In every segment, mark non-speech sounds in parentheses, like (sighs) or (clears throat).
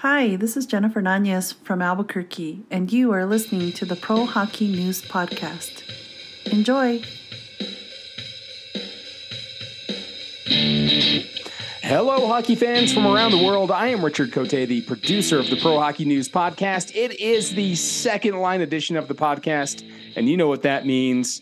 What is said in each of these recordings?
Hi, this is Jennifer Nunez from Albuquerque, and you are listening to the Pro Hockey News Podcast. Enjoy! Hello, hockey fans from around the world. I am Richard Cote, the producer of the Pro Hockey News Podcast. It is the second line edition of the podcast, and you know what that means.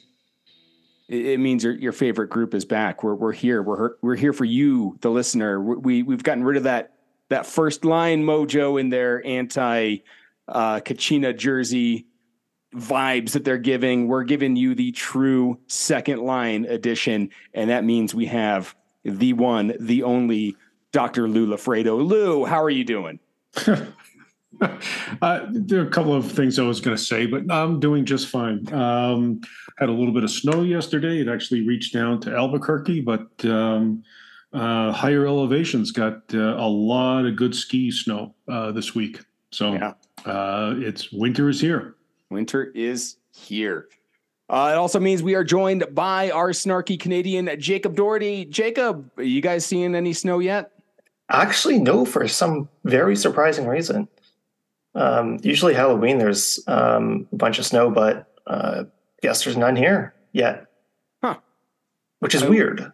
It, it means your, your favorite group is back. We're, we're here. We're, we're here for you, the listener. We, we've gotten rid of that that first line mojo in their anti uh, Kachina jersey vibes that they're giving. We're giving you the true second line edition, and that means we have the one, the only Dr. Lou Lafredo. Lou, how are you doing? (laughs) uh, there are a couple of things I was going to say, but I'm doing just fine. Um, had a little bit of snow yesterday. It actually reached down to Albuquerque, but um, uh, higher elevations got uh, a lot of good ski snow uh, this week. So yeah. Uh, it's winter is here. Winter is here. Uh, it also means we are joined by our snarky Canadian Jacob Doherty. Jacob, you guys seeing any snow yet? Actually, no, for some very surprising reason. Um, usually Halloween, there's um, a bunch of snow, but uh, yes, there's none here yet. Huh. Which is weird.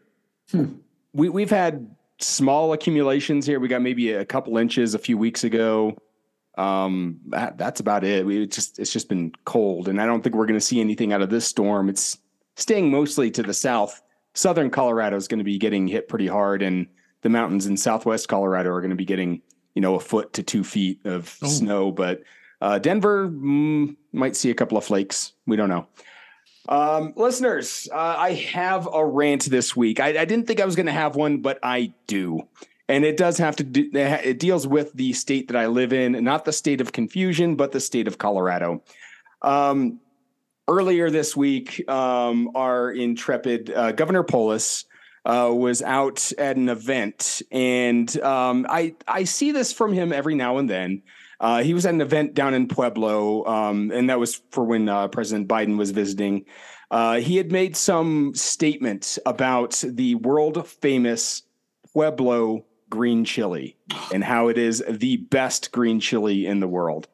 Hmm we we've had small accumulations here. We got maybe a couple inches a few weeks ago. Um, that, that's about it. We it just it's just been cold, and I don't think we're going to see anything out of this storm. It's staying mostly to the south. Southern Colorado is going to be getting hit pretty hard, and the mountains in southwest Colorado are going to be getting you know a foot to two feet of oh. snow. But uh, Denver mm, might see a couple of flakes. We don't know. Um, listeners, uh, I have a rant this week. I, I didn't think I was going to have one, but I do. And it does have to do, it deals with the state that I live in, not the state of confusion, but the state of Colorado. Um, earlier this week, um, our intrepid uh, Governor Polis uh, was out at an event, and um, I I see this from him every now and then. Uh, he was at an event down in Pueblo, um, and that was for when uh, President Biden was visiting. Uh, he had made some statements about the world famous Pueblo green chili and how it is the best green chili in the world.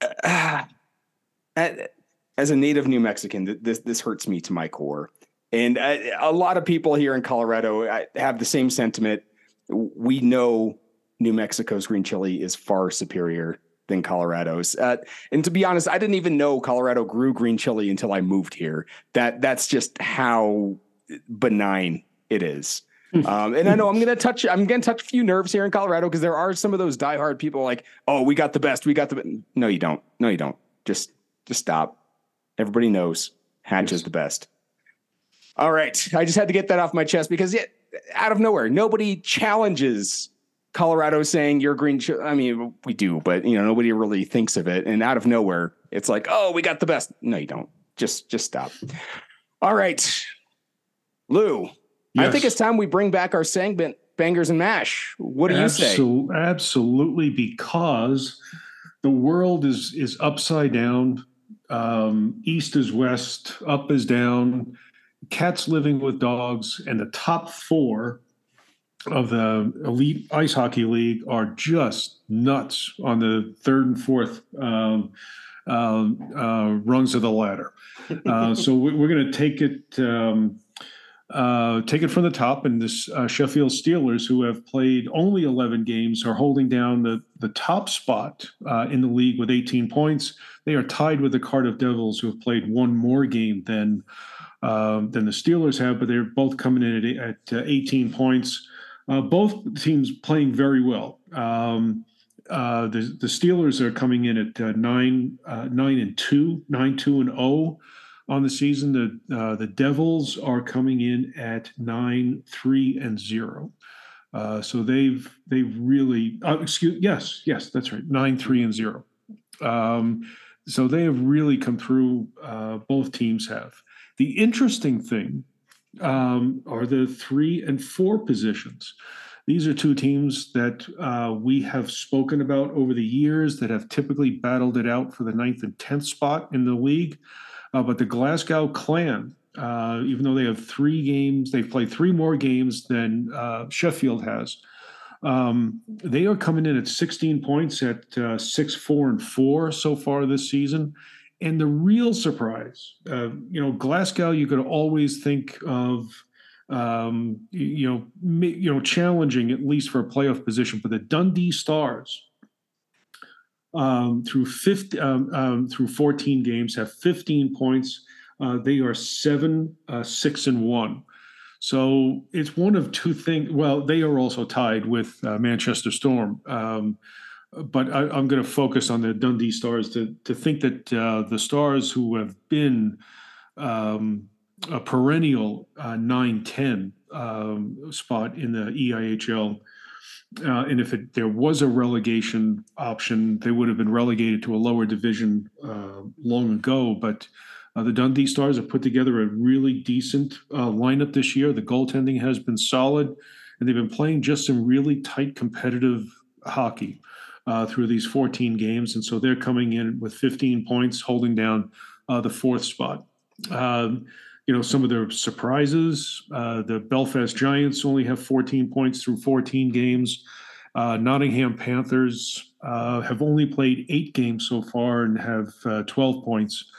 (sighs) as a native New Mexican, this this hurts me to my core. And uh, a lot of people here in Colorado uh, have the same sentiment. We know New Mexico's green chili is far superior than Colorado's. Uh, and to be honest, I didn't even know Colorado grew green chili until I moved here. That that's just how benign it is. Um, and I know I'm going to touch I'm going to touch a few nerves here in Colorado because there are some of those diehard people like, oh, we got the best, we got the no, you don't, no, you don't. Just just stop. Everybody knows Hatch yes. is the best. All right, I just had to get that off my chest because yeah, out of nowhere, nobody challenges Colorado saying you're green. Ch-. I mean, we do, but you know, nobody really thinks of it. And out of nowhere, it's like, oh, we got the best. No, you don't. Just, just stop. All right, Lou. Yes. I think it's time we bring back our sang bangers and mash. What do Absol- you say? Absolutely, because the world is is upside down. Um, east is west, up is down. Cats living with dogs, and the top four of the elite ice hockey league are just nuts on the third and fourth um, uh, uh, rungs of the ladder. (laughs) Uh, so we're going to take it um, uh, take it from the top, and this uh, Sheffield Steelers, who have played only 11 games, are holding down the the top spot uh, in the league with 18 points. They are tied with the Cardiff Devils, who have played one more game than. than the Steelers have, but they're both coming in at, at 18 points. Uh, both teams playing very well. Um, uh, the the Steelers are coming in at uh, nine uh, nine and two, nine two and zero on the season. The uh, the Devils are coming in at nine three and zero. Uh, so they've they've really excuse yes yes that's right nine three and zero. Um, so they have really come through. both teams have. The interesting thing um, are the three and four positions. These are two teams that uh, we have spoken about over the years that have typically battled it out for the ninth and tenth spot in the league. Uh, but the Glasgow Clan, uh, even though they have three games, they've played three more games than uh, Sheffield has. Um, they are coming in at 16 points at uh, six, four, and four so far this season. And the real surprise, uh, you know, Glasgow, you could always think of, um, you know, you know, challenging at least for a playoff position. But the Dundee Stars, um, through 50, um, um, through 14 games, have 15 points. Uh, they are seven, uh, six, and one. So it's one of two things. Well, they are also tied with uh, Manchester Storm. But I, am going to focus on the Dundee Stars to, to think that uh, the Stars, who have been um, a perennial uh, 9 10 um, spot in the EIHL, uh, and if it, there was a relegation option, they would have been relegated to a lower division uh, long ago. But uh, the Dundee Stars have put together a really decent uh, lineup this year. The goaltending has been solid, and they've been playing just some really tight competitive hockey uh, through these 14 games. And so they're coming in with 15 points, holding down uh, the fourth spot. Um, you know, some of their surprises uh, the Belfast Giants only have 14 points through 14 games. Uh, Nottingham Panthers have only played eight games so far and have 12 points.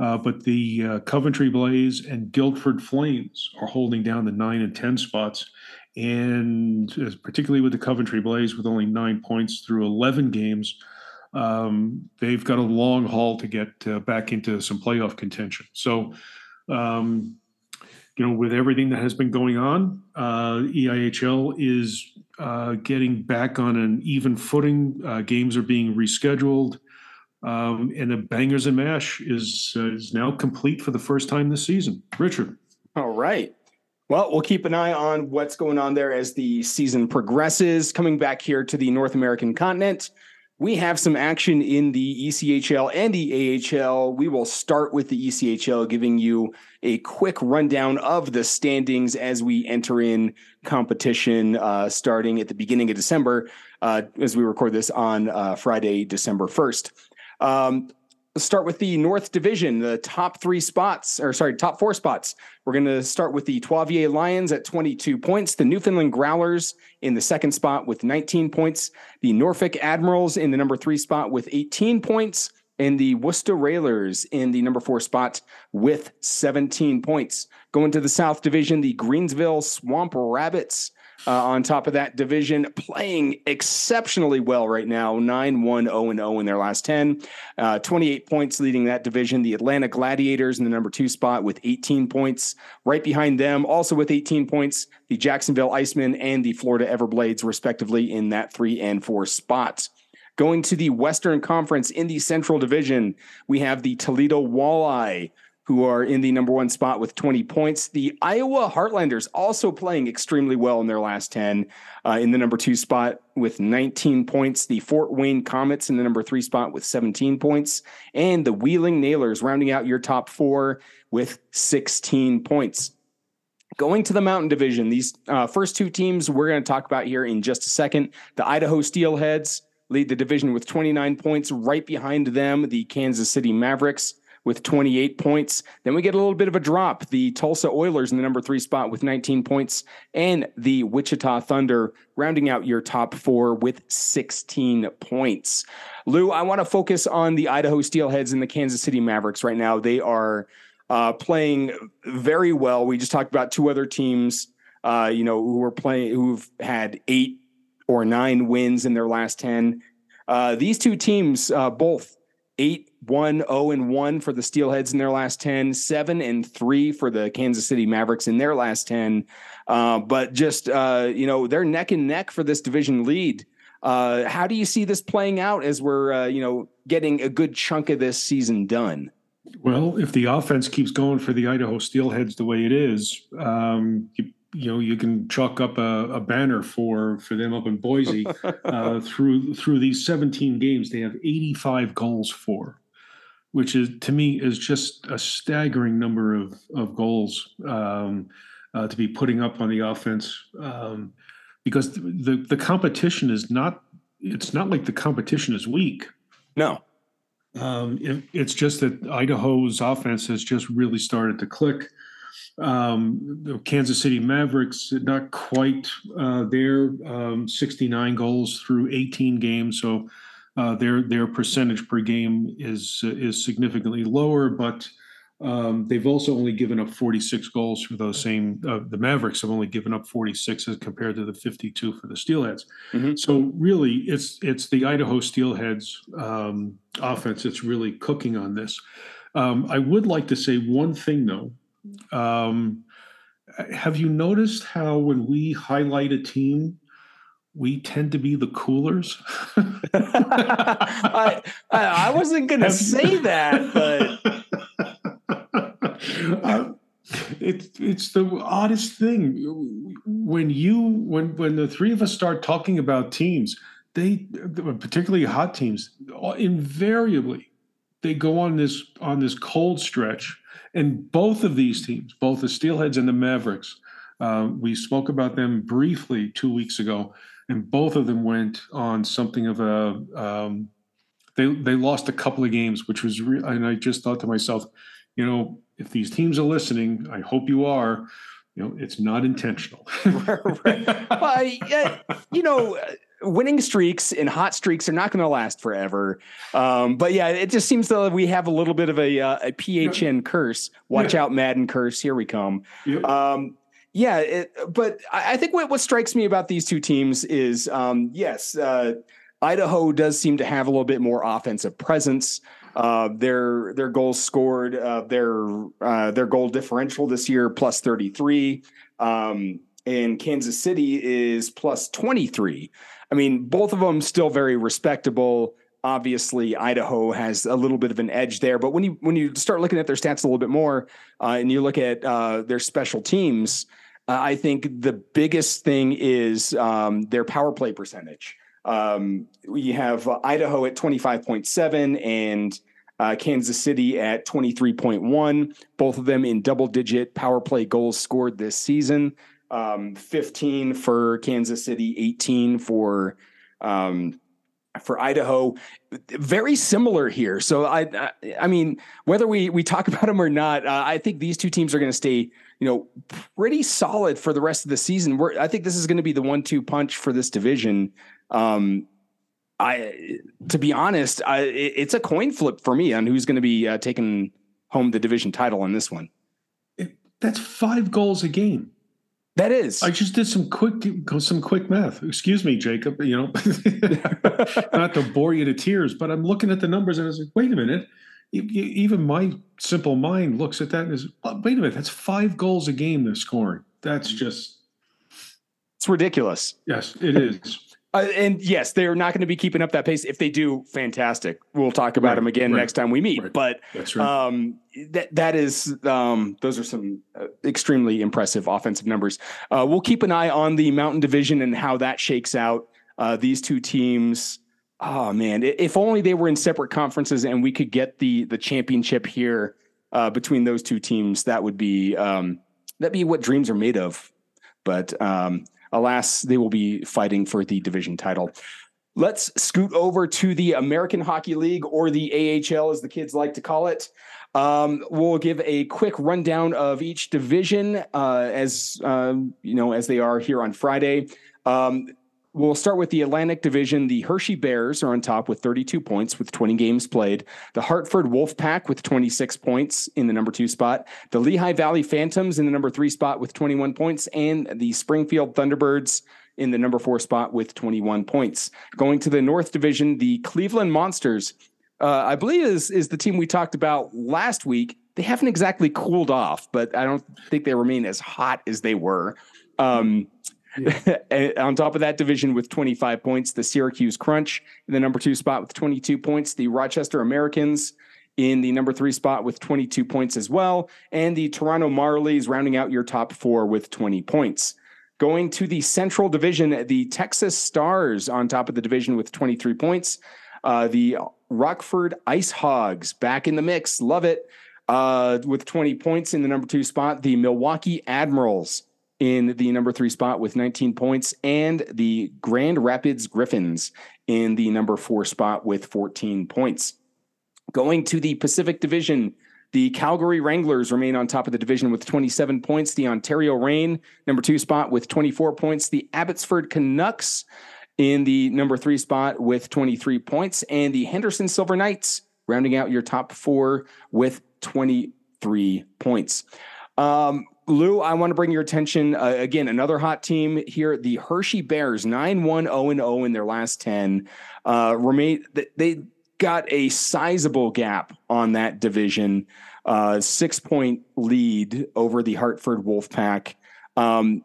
Uh, but the uh, Coventry Blaze and Guildford Flames are holding down the nine and 10 spots. And particularly with the Coventry Blaze, with only nine points through 11 games, um, they've got a long haul to get uh, back into some playoff contention. So, um, you know, with everything that has been going on, uh, EIHL is uh, getting back on an even footing. Uh, games are being rescheduled. Um, and the bangers and mash is uh, is now complete for the first time this season. Richard. All right. Well, we'll keep an eye on what's going on there as the season progresses. Coming back here to the North American continent, we have some action in the ECHL and the AHL. We will start with the ECHL, giving you a quick rundown of the standings as we enter in competition uh, starting at the beginning of December, uh, as we record this on uh, Friday, December 1st. Um, start with the North Division, the top three spots, or sorry, top four spots. We're going to start with the Trois-Rivières Lions at 22 points, the Newfoundland Growlers in the second spot with 19 points, the Norfolk Admirals in the number three spot with 18 points, and the Worcester Railers in the number four spot with 17 points. Going to the South Division, the Greenville Swamp Rabbits uh, on top of that division, playing exceptionally well right now 9 1 0 0 in their last 10. Uh, 28 points leading that division. The Atlanta Gladiators in the number two spot with 18 points. Right behind them, also with 18 points, the Jacksonville Icemen and the Florida Everblades, respectively, in that three and four spots. Going to the Western Conference in the Central Division, we have the Toledo Walleye who are in the number one spot with 20 points. The Iowa Heartlanders also playing extremely well in their last 10 uh, in the number two spot with 19 points. The Fort Wayne Comets in the number three spot with 17 points. And the Wheeling Nailers rounding out your top four with 16 points. Going to the Mountain Division, these uh, first two teams we're going to talk about here in just a second. The Idaho Steelheads lead the division with 29 points. Right behind them, the Kansas City Mavericks with 28 points. Then we get a little bit of a drop. The Tulsa Oilers in the number three spot with 19 points, and the Wichita Thunder rounding out your top four with 16 points. Lou, I want to focus on the Idaho Steelheads and the Kansas City Mavericks right now. They are uh, playing very well. We just talked about two other teams, uh, you know, who are playing, who've had eight or nine wins in their last 10. Uh, these two teams, uh, both eight, one, oh, and one for the Steelheads in their last 10, seven and three for the Kansas City Mavericks in their last 10. Uh, but just, uh, you know, they're neck and neck for this division lead. Uh, how do you see this playing out as we're, uh, you know, getting a good chunk of this season done? Well, if the offense keeps going for the Idaho Steelheads the way it is, um, you, you know you can chalk up a, a, banner for for them up in Boise (laughs) uh, through through these 17 games. They have 85 goals for, which is to me is just a staggering number of of goals um, uh, to be putting up on the offense um, because the, the the competition is not it's not like the competition is weak. No. Um, it, it's just that Idaho's offense has just really started to click Um, the Kansas City Mavericks not quite uh, there, um, 69 goals through 18 games. So uh, their their percentage per game is is significantly lower, but um, they've also only given up 46 goals for those same. Uh, the Mavericks have only given up 46 as compared to the 52 for the Steelheads. Mhm. So really, it's it's the Idaho Steelheads um, offense that's really cooking on this. Um, I would like to say one thing though. Um, have you noticed how when we highlight a team, we tend to be the coolers? (laughs) I, I I wasn't Have you- say that, (laughs) but Uh, it's it's the oddest thing when you when when the three of us start talking about teams they particularly hot teams invariably they go on this on this cold stretch and both of these teams both the steelheads and the mavericks uh, we spoke about them briefly two weeks ago and both of them went on something of a um, they they lost a couple of games which was re- and i just thought to myself you know if these teams are listening i hope you are you know it's not intentional (laughs) right. Well, yeah, you know, uh, winning streaks and hot streaks are not going to last forever. Um, but yeah, it just seems that we have a little bit of a, uh, a PHN curse. Watch Yeah. out, Madden curse. Here we come. Yep. Um, yeah, it, but I, I think what, what strikes me about these two teams is, um, yes, uh, Idaho does seem to have a little bit more offensive presence. Uh, their their goals scored, uh, their uh, their goal differential this year plus thirty three, um, and Kansas City is plus twenty three. I mean, both of them still very respectable. Obviously, Idaho has a little bit of an edge there, but when you when you start looking at their stats a little bit more, uh, and you look at uh, their special teams, uh, I think the biggest thing is um, their power play percentage. Um, we have uh, Idaho at 25.7 and uh, Kansas City at 23.1, both of them in double digit power play goals scored this season. Um, 15 for Kansas City, 18 for um, for Idaho. Very similar here. So I, I, I mean, whether we we talk (laughs) about them or not, uh, I think these two teams are going to stay, you know, pretty solid for the rest of the season. We're, I think this is going to be the one-two punch for this division. Um, I, to be honest, I, it- it's a coin flip for me on who's going to be uh, taking home the division title in this one. That's five goals a game That is. I just did some quick some quick math. Excuse me, Jacob. You know, (laughs) not to bore you to tears, but I'm looking at the numbers and I was like, wait a minute. Even my simple mind looks at that and is, "Oh, wait a minute, that's five goals a game they're scoring. That's mm. just it's ridiculous. yes, it is. Uh, and yes, they're not going to be keeping up that pace. If they do, fantastic. We'll talk about Right, them again right, next time we meet. right. But That's right. um, that that is um, those are some uh, extremely impressive offensive numbers. Uh, we'll keep an eye on the Mountain Division and how that shakes out. Uh, these two teams. Oh man, if only they were in separate conferences and we could get the the championship here uh, between those two teams. That would be um, that'd be what dreams are made of. But um, alas, they will be fighting for the division title. Let's scoot over to the American Hockey League or the AHL, as the kids like to call it. Um, we'll give a quick rundown of each division uh, as um, you know as they are here on Friday. Um, we'll start with the Atlantic Division. The Hershey Bears are on top with 32 points with 20 games played. The Hartford Wolfpack with 26 points in the number two spot. The Lehigh Valley Phantoms in the number three spot with 21 points, and the Springfield Thunderbirds in the number four spot with 21 points. Going to the North Division, the Cleveland Monsters, uh, I believe is is the team we talked about last week. They haven't exactly cooled off, but I don't think they remain as hot as they were. Um, (laughs) and on top of that division with 25 points, the Syracuse Crunch in the number two spot with 22 points, the Rochester Americans in the number three spot with 22 points as well, and the Toronto Marlies rounding out your top four with 20 points. Going to the Central Division, the Texas Stars on top of the division with 23 points. Uh, the Rockford Ice Hogs back in the mix. Love it. Uh, with 20 points in the number two spot. The Milwaukee Admirals in the number three spot with 19 points. And the Grand Rapids Griffins in the number four spot with 14 points. Going to the Pacific Division, The Calgary Wranglers remain on top of the division with 27 points. The Ontario Reign, number two spot with 24 points. The Abbotsford Canucks in the number three spot with 23 points. And the Henderson Silver Knights rounding out your top four with 23 points. Um, Lou, I want to bring your attention uh, again. Another hot team here, the Hershey Bears, nine one zero oh and zero oh in their last ten. Uh, remain they got a sizable gap on that division, uh, six point lead over the Hartford Wolfpack. Um,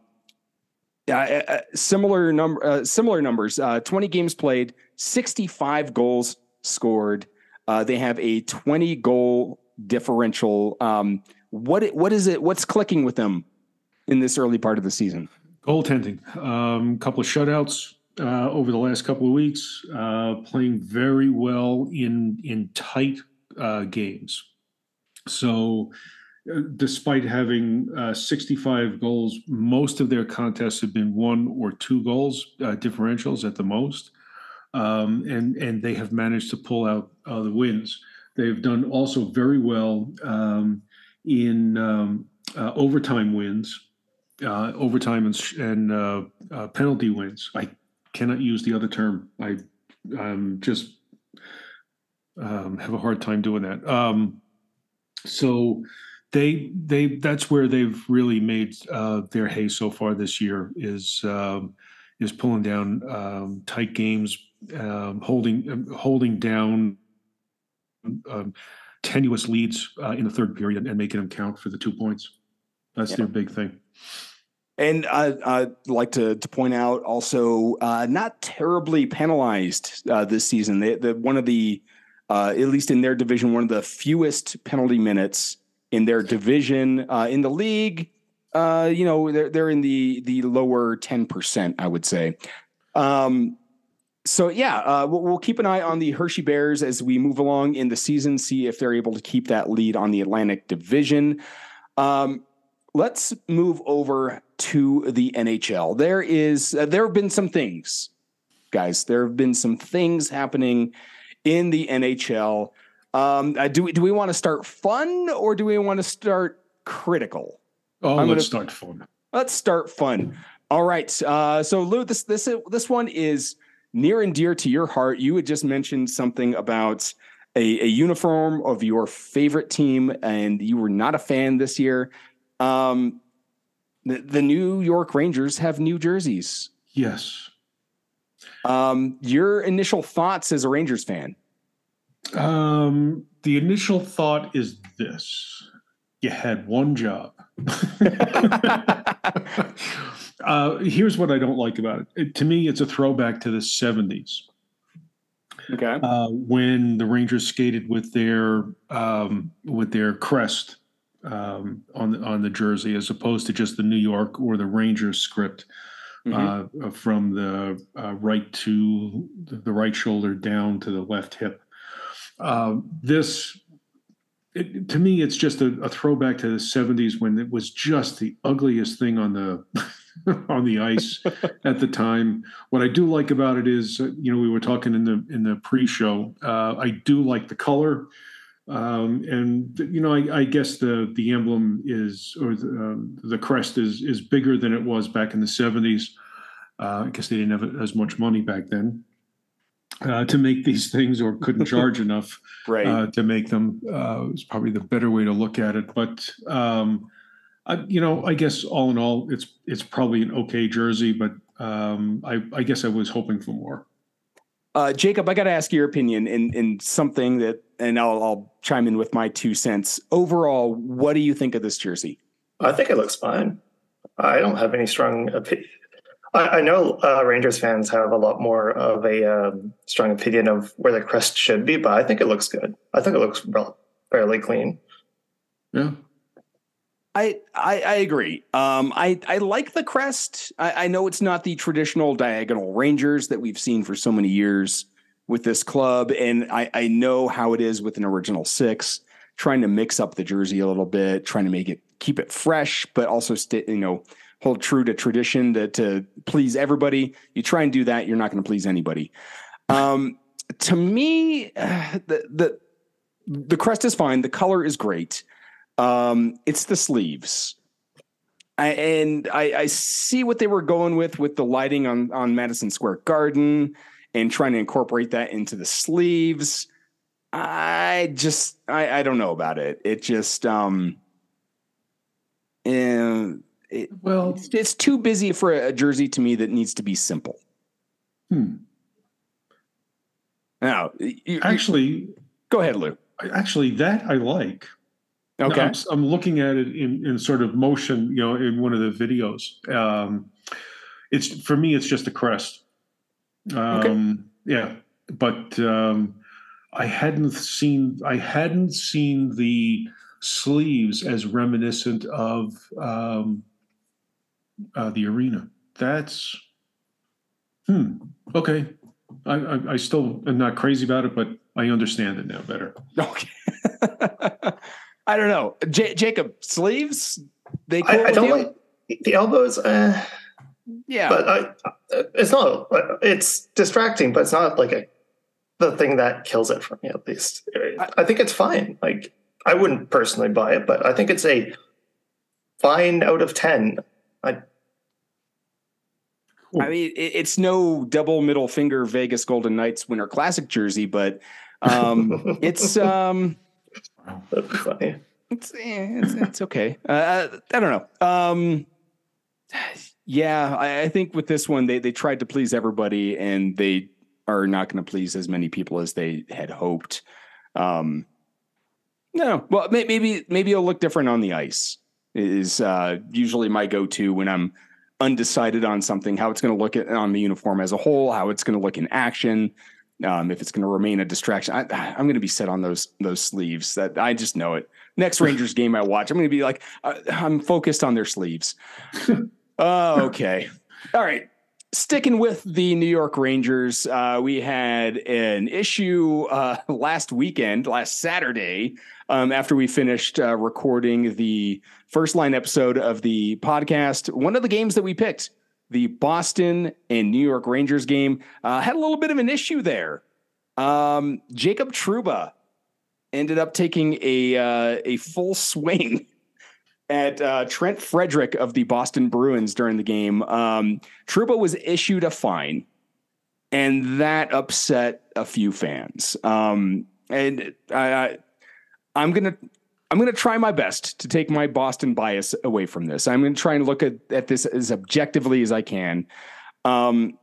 similar number, uh, similar numbers. Uh, Twenty games played, sixty-five goals scored. Uh, they have a twenty goal differential. Um, what what is it? What's clicking with them in this early part of the season? Goaltending, a um, couple of shutouts uh, over the last couple of weeks, uh, playing very well in in tight uh, games. So, uh, despite having uh, 65 goals, most of their contests have been one or two goals uh, differentials at the most, um, and and they have managed to pull out the wins. They've done also very well um, in um, uh, overtime wins, uh, overtime and, and uh, uh, penalty wins. I cannot use the other term. I um, just um, have a hard time doing that. Um, so they they that's where they've really made uh, their hay so far this year is um, is pulling down um, tight games, holding holding down tenuous leads uh, in the third period and making them count for the two points. That's yeah. their big thing. And I, I'd like to, to point out also uh, not terribly penalized uh, this season. They, the, one of the, uh, at least in their division, one of the fewest penalty minutes in their division uh, in the league. Uh, you know, they're they're in the the lower ten percent, I would say. Um, so yeah, uh, we'll, we'll, keep an eye on the Hershey Bears as we move along in the season, see if they're able to keep that lead on the Atlantic Division. Um, let's move over to the NHL. There is uh, there have been some things, guys. There have been some things happening in the NHL. Um, uh, do we do we want to start fun or do we want to start critical? Oh, I'm let's gonna, start fun. Let's start fun. All right. Uh, so Lou, this this this one is near and dear to your heart. You had just mentioned something about a, a uniform of your favorite team, and you were not a fan this year. Um, the, the New York Rangers have new jerseys. Yes. Um, your initial thoughts as a Rangers fan? Um, the initial thought is this: you had one job. (laughs) (laughs) (laughs) Uh, here's what I don't like about it. it. To me, it's a throwback to the 70s. Okay. Uh, when the Rangers skated with their um, with their crest um, on the, on the jersey, as opposed to just the New York or the Rangers script mm-hmm. uh, from the uh, right to the right shoulder down to the left hip. Uh, this it, to me, it's just a, a, throwback to the '70s when it was just the ugliest thing on the (laughs) (laughs) on the ice at the time. What I do like about it is, uh, you know, we were talking in the in the pre-show. Uh, I do like the color, um, and you know, I, I, guess the the emblem is or the, uh, the, crest is is bigger than it was back in the seventies. Uh, I guess they didn't have as much money back then. Uh, to make these (laughs) things, or couldn't charge enough right. Uh, to make them, is probably the better way to look at it. But um, I, you know, I guess all in all, it's it's probably an okay jersey, but um, I, I guess I was hoping for more. Uh, Jacob, I got to ask your opinion in in something that, and I'll, I'll chime in with my two cents. Overall, what do you think of this jersey? I think it looks fine. I don't have any strong opinion. I, I know uh, Rangers fans have a lot more of a um, strong opinion of where the crest should be, but I think it looks good. I think it looks fairly clean. Yeah, I, I, I agree. Um, I I like the crest. I, I know it's not the traditional diagonal Rangers that we've seen for so many years with this club, and I I know how it is with an original six, trying to mix up the jersey a little bit, trying to make it keep it fresh, but also stay you know hold true to tradition to to please everybody. You try and do that, you're not going to please anybody. Um, to me, (sighs) the the the crest is fine. The color is great. Um, it's the sleeves. I, and I, I see what they were going with with the lighting on on Madison Square Garden and trying to incorporate that into the sleeves. I just I, I don't know about it. It just um and it, Well, it's, it's too busy for a, jersey to me that needs to be simple. hmm. Now, you- you- actually, go ahead, Lou. actually, that I like. Okay. I'm, I'm looking at it in, in sort of motion, you know, in one of the videos. Um, it's for me, it's just a crest. Um, Yeah, but um, I hadn't seen I hadn't seen the sleeves as reminiscent of um, uh, the arena. That's hmm okay. I, I, I still am not crazy about it, but I understand it now better. Okay. (laughs) I don't know. J- Jacob, sleeves? They cool I, I with don't you? like the elbows, uh, Yeah. but I, it's not. It's distracting, but it's not like a the thing that kills it for me. At least I- I think it's fine. Like I wouldn't personally buy it, but I think it's a fine out of ten. I, I mean, it's no double middle finger Vegas Golden Knights Winter Classic jersey, but um, (laughs) it's um, that'd be funny. it's, it's it's okay. Uh, I don't know. Um, yeah, I, I think with this one they they tried to please everybody, and they are not going to please as many people as they had hoped. Um, no, well, may, maybe maybe it'll look different on the ice. Is uh, usually my go to when I'm undecided on something, how it's going to look at, on the uniform as a whole, how it's going to look in action, um, if it's going to remain a distraction. I, I'm going to be set on those those sleeves. That I just know it. Next (laughs) Rangers game I watch, I'm going to be like, uh, I'm focused on their sleeves. oh, (laughs) okay, all right. Sticking with the New York Rangers, uh, we had an issue uh, last weekend, last Saturday, um, after we finished uh, recording the first line episode of the podcast. One of the games that we picked, the Boston and New York Rangers game, uh, had a little bit of an issue there. Um, Jacob Trouba ended up taking a uh, a full swing (laughs) at uh, Trent Frederic of the Boston Bruins during the game. Um, Trouba was issued a fine, and that upset a few fans. Um, and I, I, I'm gonna I'm gonna try my best to take my Boston bias away from this. I'm gonna try and look at, at this as objectively as I can. Um,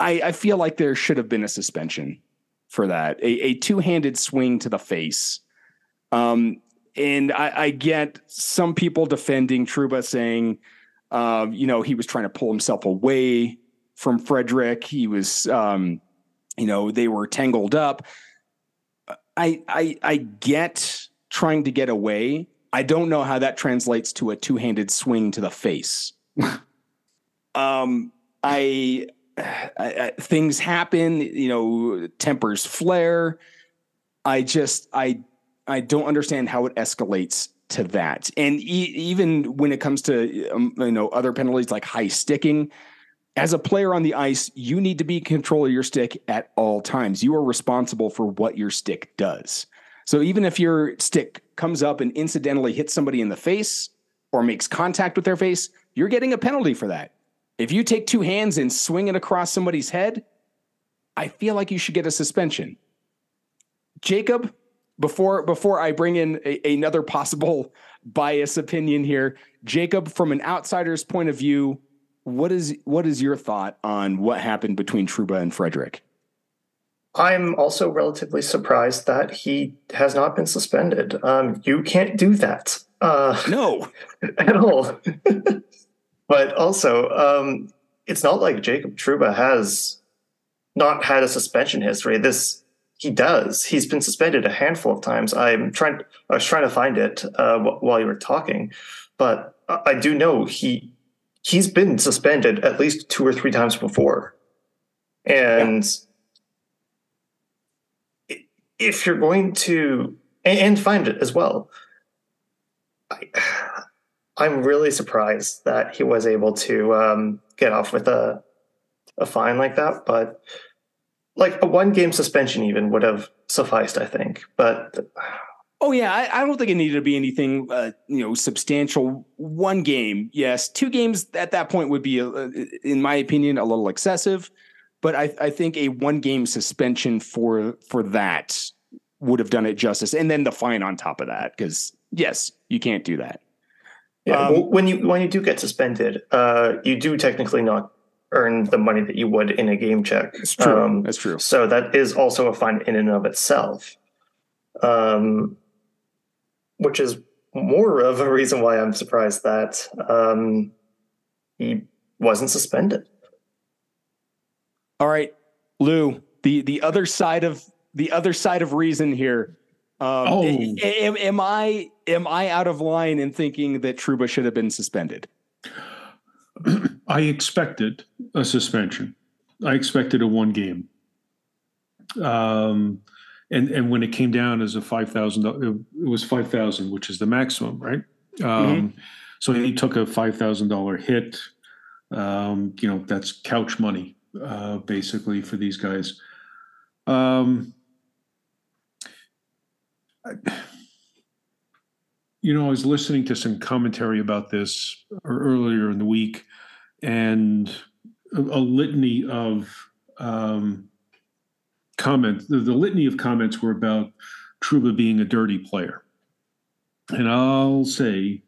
I, I feel like there should have been a suspension for that, a, a two handed swing to the face. Um, and I, I get some people defending Trouba saying, uh, you know, he was trying to pull himself away from Frederic. He was, um, you know, they were tangled up. I, I, I get trying to get away. I don't know how that translates to a two handed swing to the face. (laughs) um, I, I, I, things happen, you know, tempers flare. I just, I, I don't understand how it escalates to that. And e- even when it comes to um, you know other penalties like high sticking, as a player on the ice, you need to be in control of your stick at all times. You are responsible for what your stick does. So even if your stick comes up and incidentally hits somebody in the face or makes contact with their face, you're getting a penalty for that. If you take two hands and swing it across somebody's head, I feel like you should get a suspension. Jacob, before before I bring in a, another possible (laughs) bias opinion here, Jacob, from an outsider's point of view, what is what is your thought on what happened between Trouba and Frederic? I'm also relatively surprised that he has not been suspended. Um, you can't do that uh, No, (laughs) at all. (laughs) but also, um, it's not like Jacob Trouba has not had a suspension history. This he does. He's been suspended a handful of times. I'm trying. I was trying to find it uh, while you were talking, but I do know he he's been suspended at least two or three times before, and if you're going to and, and find it as well, I, I'm really surprised that he was able to um, get off with a a fine like that. But like a one game suspension even would have sufficed, I think. But Oh yeah, I, I don't think it needed to be anything, uh, you know, substantial. One game, yes. Two games at that point would be, uh, in my opinion, a little excessive. But I, I think a one game suspension for for that would have done it justice, and then the fine on top of that, because yes, you can't do that. yeah, Um, when you when you do get suspended, uh, you do technically not earn the money that you would in a game check. It's true. Um, That's true. So that is also a fine in and of itself, um, which is more of a reason why I'm surprised that um, he wasn't suspended. All right, Lou. The the other side of the other side of reason here. Um, Oh. am, am I am I out of line in thinking that Trouba should have been suspended? (clears throat) I expected a suspension. I expected a one game. Um, and and when it came down as a five thousand, it was five thousand, which is the maximum, right? Um, So he took a five thousand dollar hit. Um, you know, that's couch money, uh, basically for these guys. Um, I- you know, I was listening to some commentary about this earlier in the week, and a, a litany of um, comments. The, the litany of comments were about Trouba being a dirty player, and I'll say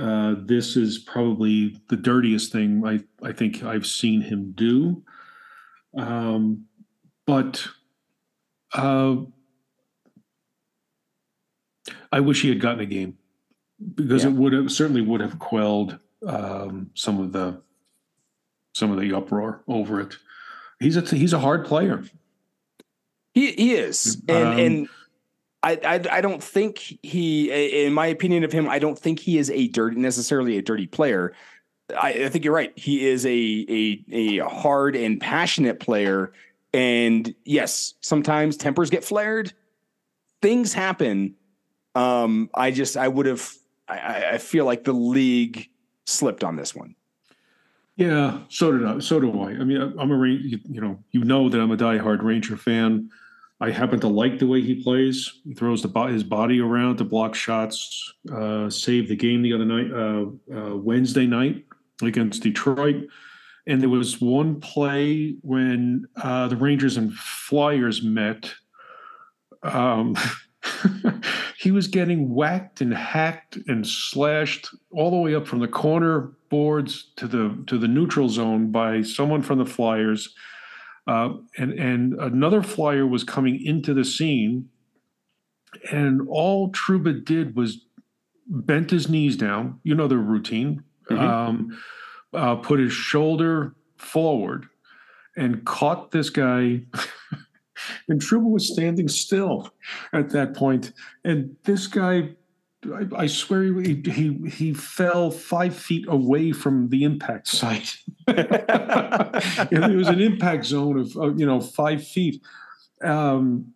uh, this is probably the dirtiest thing I I think I've seen him do. Um, but uh, I wish he had gotten a game because Yeah. it would have certainly would have quelled um, some of the some of the uproar over it. He's a he's a hard player. He he is, and Um, and I, I I don't think he, in my opinion of him, I don't think he is a dirty necessarily a dirty player. I, I think you're right. He is a a a hard and passionate player, and yes, sometimes tempers get flared. Things happen. Um, I just I would have. I- I, feel like the league slipped on this one. Yeah, so did I. So do I. I mean, I'm a you know you know that I'm a diehard Ranger fan. I happen to like the way he plays. He throws the his body around to block shots. Uh, saved the game the other night, uh, uh, Wednesday night against Detroit. And there was one play when uh, the Rangers and Flyers met. Um, (laughs) he was getting whacked and hacked and slashed all the way up from the corner boards to the to the neutral zone by someone from the Flyers. Uh, and and another flyer was coming into the scene, and all Trouba did was bent his knees down. You know the routine. Mhm. Um, uh, put his shoulder forward and caught this guy. (laughs) and Trouba was standing still at that point, and this guy. I, I swear he, he he fell five feet away from the impact site. (laughs) (laughs) it was an impact zone of you know five feet. Um,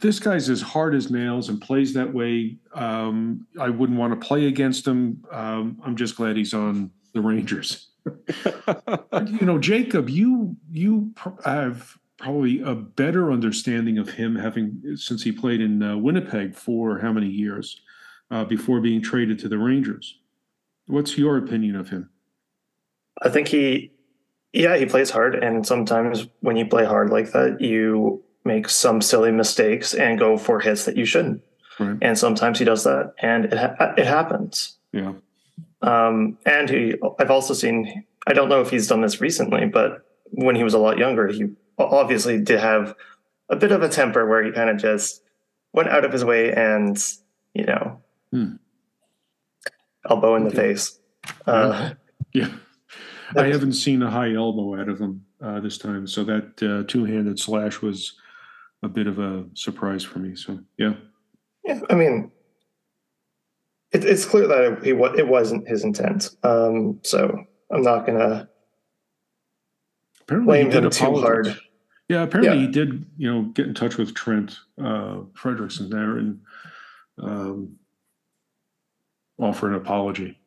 this guy's as hard as nails and plays that way. Um, I wouldn't want to play against him. Um, I'm just glad he's on the Rangers. (laughs) you know, Jacob, you you pr- have probably a better understanding of him having since he played in uh, Winnipeg for how many years uh, before being traded to the Rangers. What's your opinion of him? I think he, yeah, he plays hard, and sometimes when you play hard like that, you make some silly mistakes and go for hits that you shouldn't. Right. And sometimes he does that, and it ha- it happens. Yeah. Um, and he, I've also seen. I don't know if he's done this recently, but when he was a lot younger, he obviously did have a bit of a temper where he kind of just went out of his way and you know, Hmm. elbow in the Okay. face. Uh, (laughs) Yeah. I haven't seen a high elbow out of him uh, this time, so that uh, two-handed slash was a bit of a surprise for me. So yeah, Yeah, I mean, it, it's clear that it, it wasn't his intent. Um, so I'm not gonna apparently blame he did him too hard. Yeah, apparently Yeah. he did. You know, get in touch with Trent uh, Frederickson there and um, offer an apology.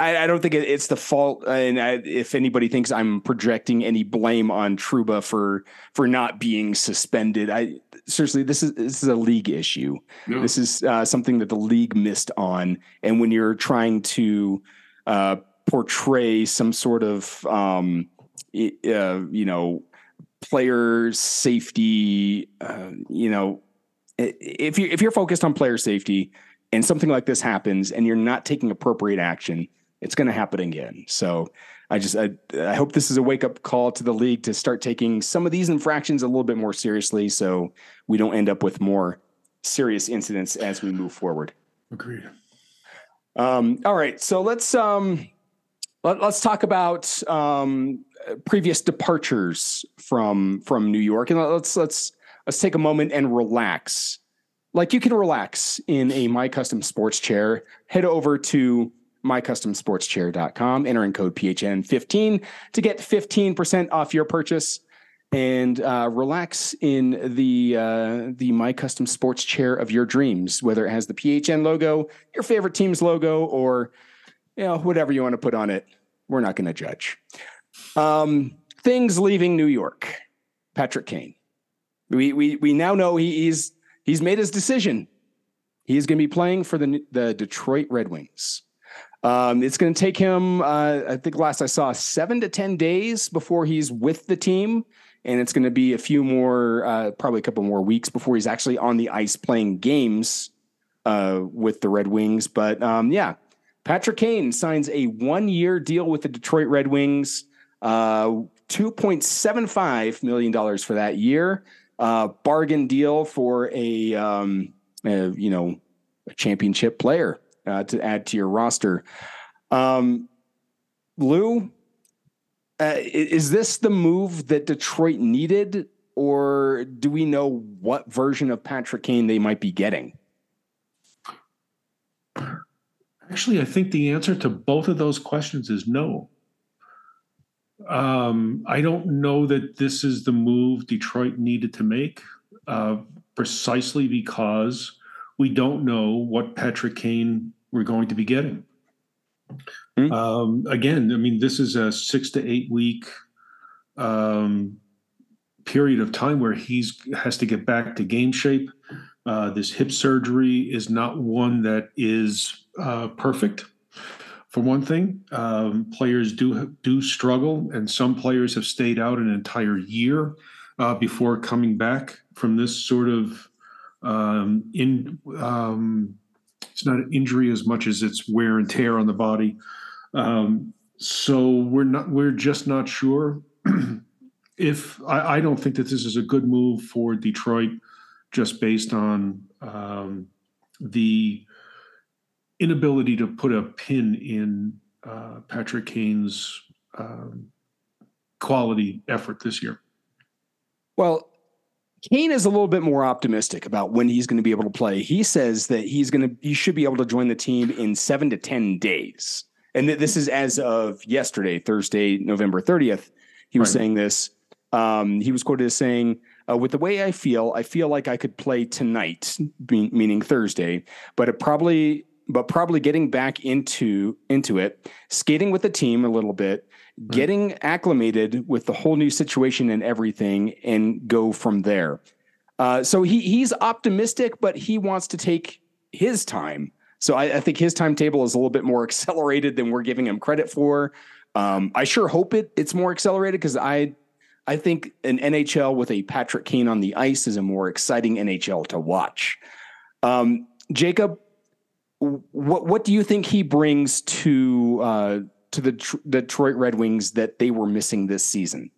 I, I don't think it, it's the fault. And I, if anybody thinks I'm projecting any blame on Trouba for for not being suspended, I seriously this is this is a league issue. This is uh, something that the league missed on. And when you're trying to uh, portray some sort of um, uh, you know player safety, uh, you know, if you if you're focused on player safety and something like this happens and you're not taking appropriate action, it's going to happen again. So I just I, I hope this is a wake up call to the league to start taking some of these infractions a little bit more seriously, so we don't end up with more serious incidents as we move forward. Agreed. Um, all right, so let's um, let, us talk about um, previous departures from from New York, and let's let's let's take a moment and relax. Like you can relax in a My Custom Sports chair. Head over to mycustomsportschair.com, enter in code PHN15 to get 15% off your purchase and uh, relax in the uh, the My Custom Sports chair of your dreams, whether it has the PHN logo, your favorite team's logo, or you know whatever you want to put on it. We're not going to judge. Um, things leaving New York. Patrick Kane. We we we now know he, he's he's made his decision. He's going to be playing for the the Detroit Red Wings. Um, it's going to take him, uh, I think last I saw, seven to 10 days before he's with the team. And it's going to be a few more, uh, probably a couple more weeks before he's actually on the ice playing games uh, with the Red Wings. But um, yeah, Patrick Kane signs a one year deal with the Detroit Red Wings, uh, $2.75 million for that year. Uh, bargain deal for a, um, a, you know, a championship player uh, to add to your roster. Um, Lou, uh, is this the move that Detroit needed, or do we know what version of Patrick Kane they might be getting? Actually, I think the answer to both of those questions is no. Um, I don't know that this is the move Detroit needed to make, uh, precisely because we don't know what Patrick Kane we're going to be getting. Mm-hmm. Um, again, I mean, this is a six to eight week um, period of time where he's has to get back to game shape. Uh, this hip surgery is not one that is uh, perfect. For one thing, um, players do do struggle, and some players have stayed out an entire year uh, before coming back from this sort of um, in um, it's not an injury as much as it's wear and tear on the body. Um, so we're not we're just not sure (clears throat) if I, I, don't think that this is a good move for Detroit, just based on um, the inability to put a pin in uh, Patrick Kane's um, quality effort this year. Well, Kane is a little bit more optimistic about when he's going to be able to play. He says that he's going to, he should be able to join the team in seven to 10 days. And th- this is as of yesterday, Thursday, November 30th. He was right. saying this. Um, he was quoted as saying, uh, with the way I feel, I feel like I could play tonight, be- meaning Thursday, but it probably, but probably getting back into into it, skating with the team a little bit, getting acclimated with the whole new situation and everything, and go from there. Uh, so he he's optimistic, but he wants to take his time. So I, I, think his timetable is a little bit more (laughs) accelerated than we're giving him credit for. Um, I sure hope it it's more accelerated because I I think an NHL with a Patrick Kane on the ice is a more exciting NHL to watch. Um, Jacob, what what do you think he brings to uh, to the Tr- Detroit Red Wings that they were missing this season?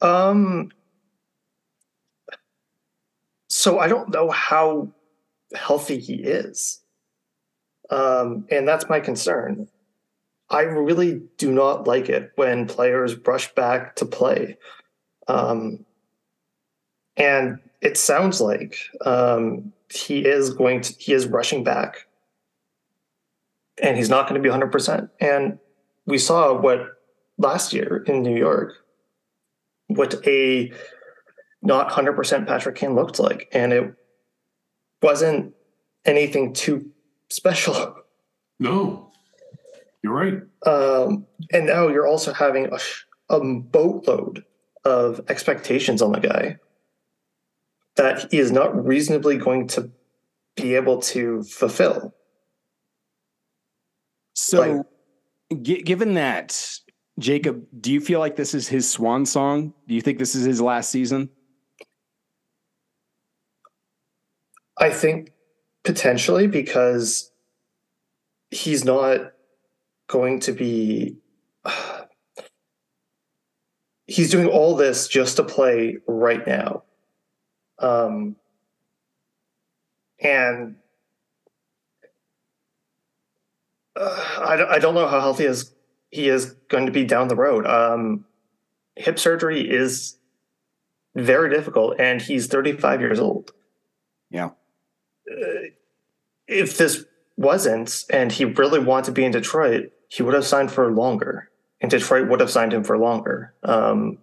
Um. So I don't know how healthy he is, um, and that's my concern. I really do not like it when players rush back to play, um, and it sounds like um, he is going to he is rushing back and he's not going to be 100%. And we saw what last year in New York, what a not 100% Patrick Kane looked like. And it wasn't anything too special. (laughs) No. You're right. Um, and now you're also having a, a boatload of expectations on the guy that he is not reasonably going to be able to fulfill. So, like, g- given that, Jacob, do you feel like this is his swan song? Do you think this is his last season? I think potentially because he's not going to be. Uh, (sighs) he's doing all this just to play right now. Um, and uh, I, don't, I don't know how healthy is he is going to be down the road. Um, hip surgery is very difficult, and he's 35 years old. Yeah. Uh, if this wasn't, and he really wanted to be in Detroit, he would have signed for longer, and Detroit would have signed him for longer. Um,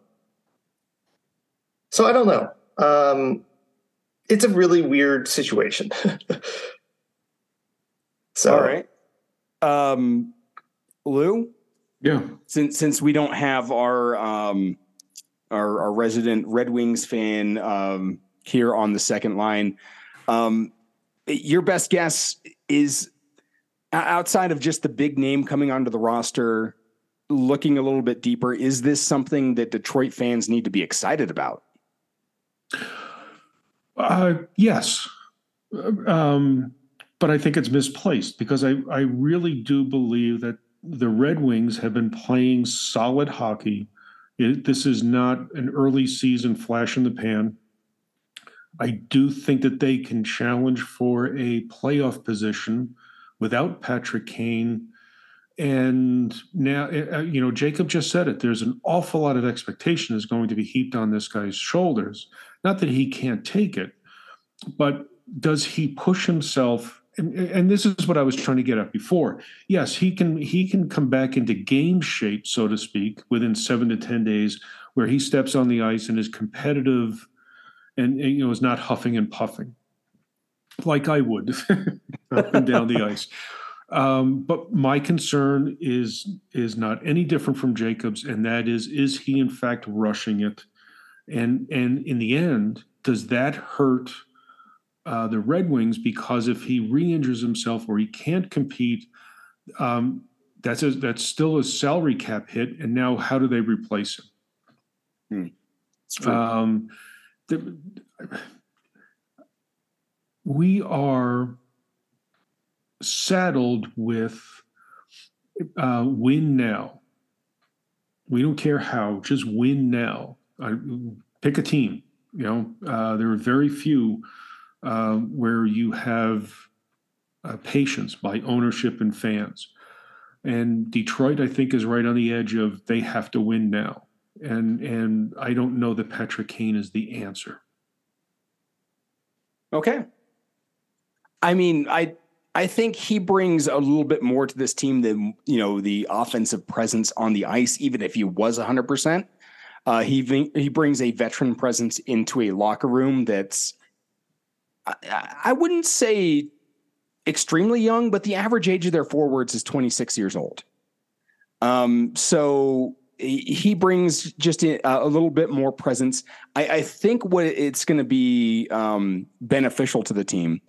so I don't know. Um, it's a really weird situation. (laughs) so, all right. Um, Lou, yeah. Since since we don't have our um our, our resident Red Wings fan um here on the second line, um your best guess is outside of just the big name coming onto the roster, looking a little bit deeper, is this something that Detroit fans need to be excited about? Uh, yes. Um, but I think it's misplaced because I, I really do believe that the Red Wings have been playing solid hockey. It, this is not an early season flash in the pan. I do think that they can challenge for a playoff position without Patrick Kane. And now, uh, uh, you know, Jacob just said it. There's an awful lot of expectation is going to be heaped on this guy's shoulders. Not that he can't take it, but does he push himself and, and, this is what I was trying to get at before. Yes, he can he can come back into game shape, so to speak, within seven to ten days, where he steps on the ice and is competitive, and, and you know is not huffing and puffing, like I would (laughs) up and down the ice. Um, but my concern is is not any different from Jacobs, and that is is he in fact rushing it, and and in the end, does that hurt? uh, the Red Wings because if he re-injures himself or he can't compete, um, that's a, that's still a salary cap hit. And now, how do they replace him? Hmm. Um, the, we are saddled with uh, win now. We don't care how, just win now. I, pick a team. You know, uh, there are very few uh, where you have uh, patience by ownership and fans. And Detroit, I think, is right on the edge of they have to win now. And and I don't know that Patrick Kane is the answer. Okay. I mean, I I think he brings a little bit more to this team than you know the offensive presence on the ice. Even if he was 100, uh, he he brings a veteran presence into a locker room that's I, I wouldn't say extremely young, but the average age of their forwards is 26 years old. Um, so he brings just a, a, little bit more presence. I, I think what it's going to be um, beneficial to the team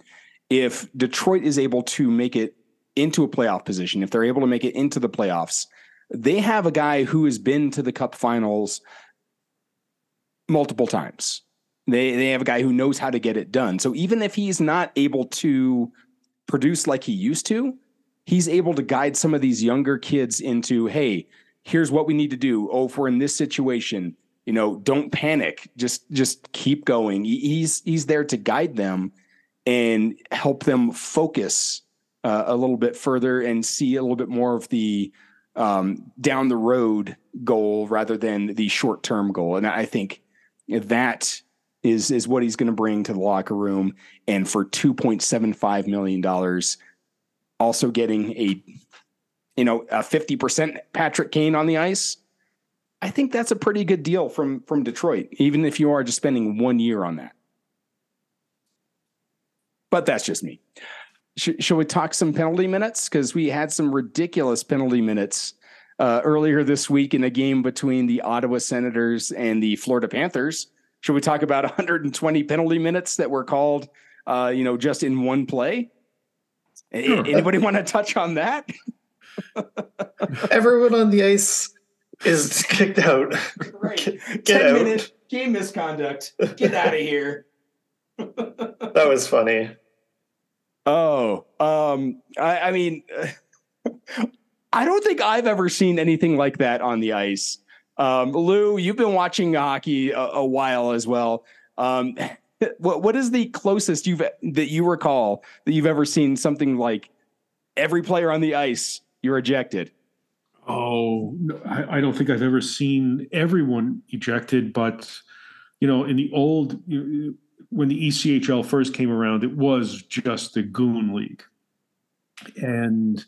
if Detroit is able to make it into a playoff position, if they're able to make it into the playoffs, they have a guy who has been to the Cup Finals multiple times. They they have a guy who knows how to get it done. So even if he's not able to produce like he used to, he's able to guide some of these younger kids into, hey, here's what we need to do. Oh, if we're in this situation, you know, don't panic. Just just keep going. He's he's there to guide them and help them focus uh, a little bit further and see a little bit more of the um, down the road goal rather than the short term goal. And I think that is is what he's going to bring to the locker room. And for 2.75 million dollars also getting a you know a 50% Patrick Kane on the ice I think that's a pretty good deal from from Detroit even if you are just spending 1 year on that. But that's just me. Sh- shall we talk some penalty minutes? Because we had some ridiculous penalty minutes uh, earlier this week in a game between the Ottawa Senators and the Florida Panthers. Should we talk about (laughs) 120 penalty minutes that were called, uh, you know, just in one play? Sure. Anybody want to touch on that? (laughs) Everyone on the ice is kicked out. Right. Get 10 out. minute game misconduct. Get out of here. (laughs) that was funny. Oh, um, I, I mean, I don't think I've ever seen anything like that on the ice. Um, Lou, you've been watching hockey a, a while as well. Um, (laughs) what what is the closest you've that you recall that you've ever seen something like every player on the ice you're ejected? Oh, I, I don't think I've ever seen everyone ejected, but you know, in the old when the ECHL first came around, it was just the goon league, and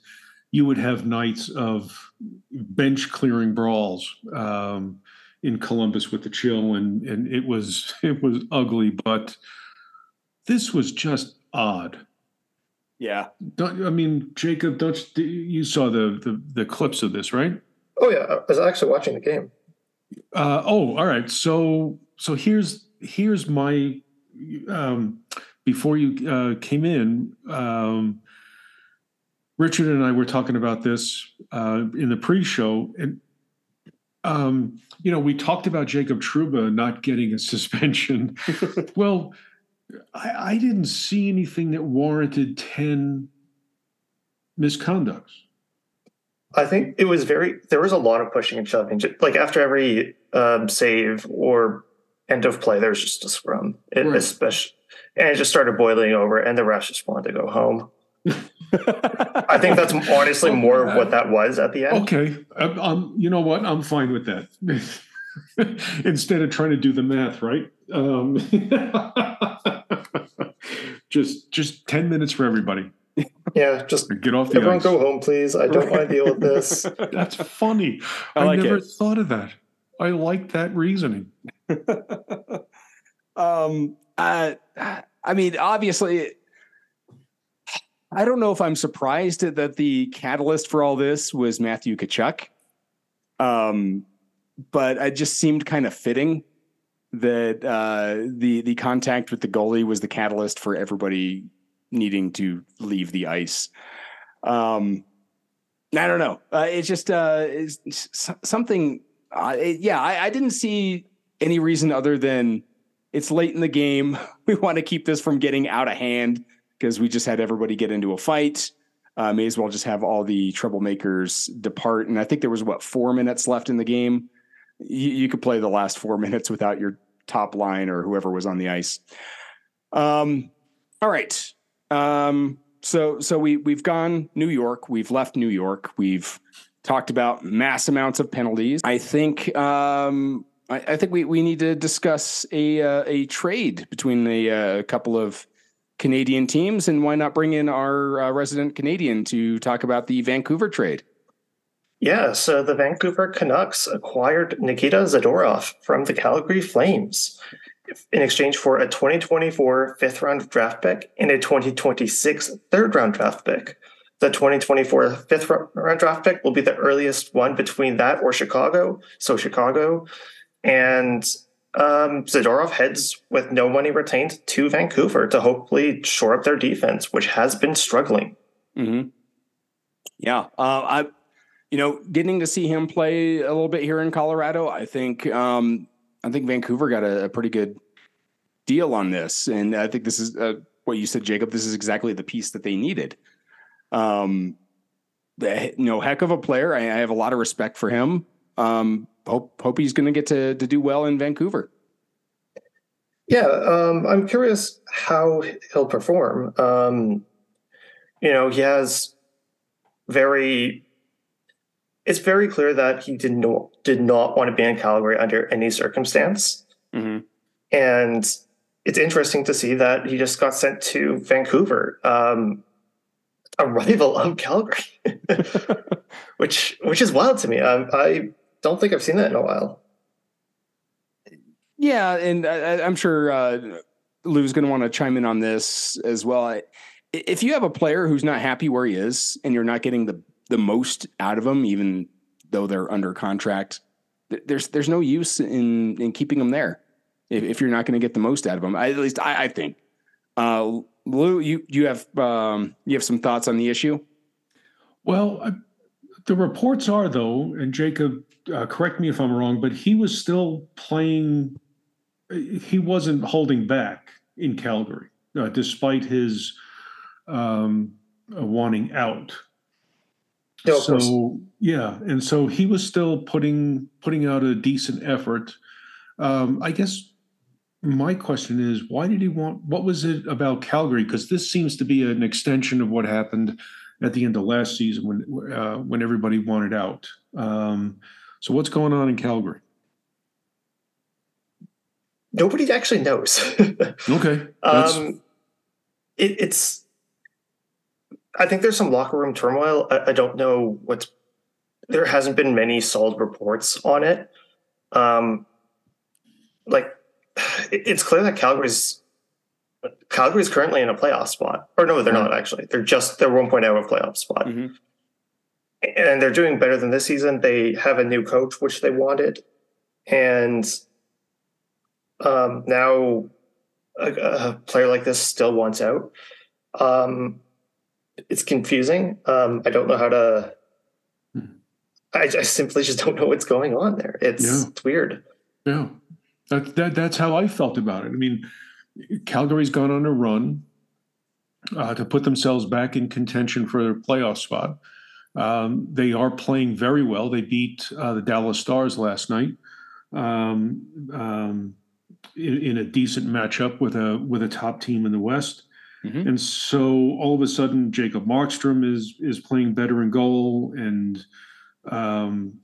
you would have nights of bench clearing brawls um, in Columbus with the chill, and and it was (laughs) it was ugly, but this was just odd. Yeah. Don't, I mean, Jacob, don't you saw the, the the clips of this, right? Oh yeah, I was actually watching the game. Uh, oh, all right. So so here's here's my um, before you uh, came in. Um, Richard and I were talking about this uh, in the pre-show, and um, you know, we talked about Jacob Trouba not getting a suspension. (laughs) well, I, I, didn't see anything that warranted ten misconducts. I think it was very. There was a lot of pushing and shoving. Like after every um, save or end of play, there was just a scrum, it, right. especially, and it just started boiling over, and the refs just wanted to go home. (laughs) I think that's honestly more of what that was at the end. Okay, um, um you know what? I'm fine with that. (laughs) Instead of trying to do the math, right? Um, (laughs) just just ten minutes for everybody. Yeah, just (laughs) get off the everyone ice. go home, please. I don't want to deal with this. That's funny. I, like never it. thought of that. I like that reasoning. um, I, I mean, obviously, I don't know if I'm surprised that the catalyst for all this was Matthew Tkachuk. Um, but it just seemed kind of fitting that uh, the the contact with the goalie was the catalyst for everybody needing to leave the ice. Um, I don't know. Uh, it's just uh, it's something. It, yeah, I, I didn't see any reason other than it's late in the game. (laughs) We want to keep this from getting out of hand because we just had everybody get into a fight. Uh, may as well just have all the troublemakers depart. And I think there was what four minutes left in the game. You, you could play the last four (laughs) minutes without your top line or whoever was on the ice. Um, all right. Um, so so we we've gone New York. We've left New York. We've talked about mass amounts of penalties. I think um, I, I, think we, we need to discuss a uh, a trade between a, uh, couple of Canadian teams, and why not bring in our uh, resident Canadian to talk about the Vancouver trade? Yeah, so the Vancouver Canucks acquired Nikita Zadorov from the Calgary Flames in exchange for a 2024 fifth round draft pick and a 2026 third round draft pick. The 2024 fifth round draft pick will be the earliest one between that or Chicago. So Chicago and um, Zadorov heads with no money retained to Vancouver to hopefully shore up their defense, which has been struggling. Mm-hmm. Yeah, uh, I, you know, getting to see him play a little bit here in Colorado, I think, um, I think Vancouver got a, a, pretty good deal on this, and I think this is uh, what you said, Jacob. This is exactly the piece that they needed. Um, you know, heck of a player. I, I have a lot of respect for him. Um, hope hope he's going to get to to do well in Vancouver. Yeah, um, I'm curious how he'll perform. Um, you know, he has very. It's very clear that he did not did not want to be in Calgary under any circumstance, mm-hmm. and it's interesting to see that he just got sent to Vancouver, um, a rival of Calgary, (laughs) which which is wild to me. I, I don't think I've seen that in a while. Yeah, and I, am sure uh, Lou's going to want to chime in on this as well. I, if you have a player who's not happy where he is and you're not getting the the most out of them, even though they're under contract, there's there's no use in in keeping them there if, if you're not going to get the most out of them. I, at least I, I think. Uh, Lou, you you have um, you have some thoughts on the issue? Well, I, the reports are though, and Jacob, uh, correct me if I'm wrong, but he was still playing. He wasn't holding back in Calgary, uh, despite his um, uh, wanting out. Yeah, so yeah, and so he was still putting putting out a decent effort. Um, I guess my question is, why did he want? What was it about Calgary? Because this seems to be an extension of what happened at the end of last season when uh, when everybody wanted out. Um, so what's going on in Calgary? Nobody actually knows. (laughs) Okay, um, it, it's. I think there's some locker room turmoil. I, I don't know what's. There hasn't been many solid reports on it. Um, like, (sighs) it- it's clear that Calgary's Calgary's currently in a playoff spot. Or no, they're not actually. They're just they're one point out of a playoff spot, Mhm. and they're doing better than this season. They have a new coach, which they wanted, and um, now a, a player like this still wants out. Um, it's confusing. Um, I don't know how to. Hmm. I, I simply just don't know what's going on there. It's, Yeah. it's weird. yeah. That, that that's how I felt about it. I mean, Calgary's gone on a run uh, to put themselves back in contention for their playoff spot. Um, they are playing very well. They beat uh, the Dallas Stars last night um, um, in, in a decent matchup with a with a top team in the West. Mhm. And so all of a sudden, Jacob Markstrom is is playing better in goal, and um,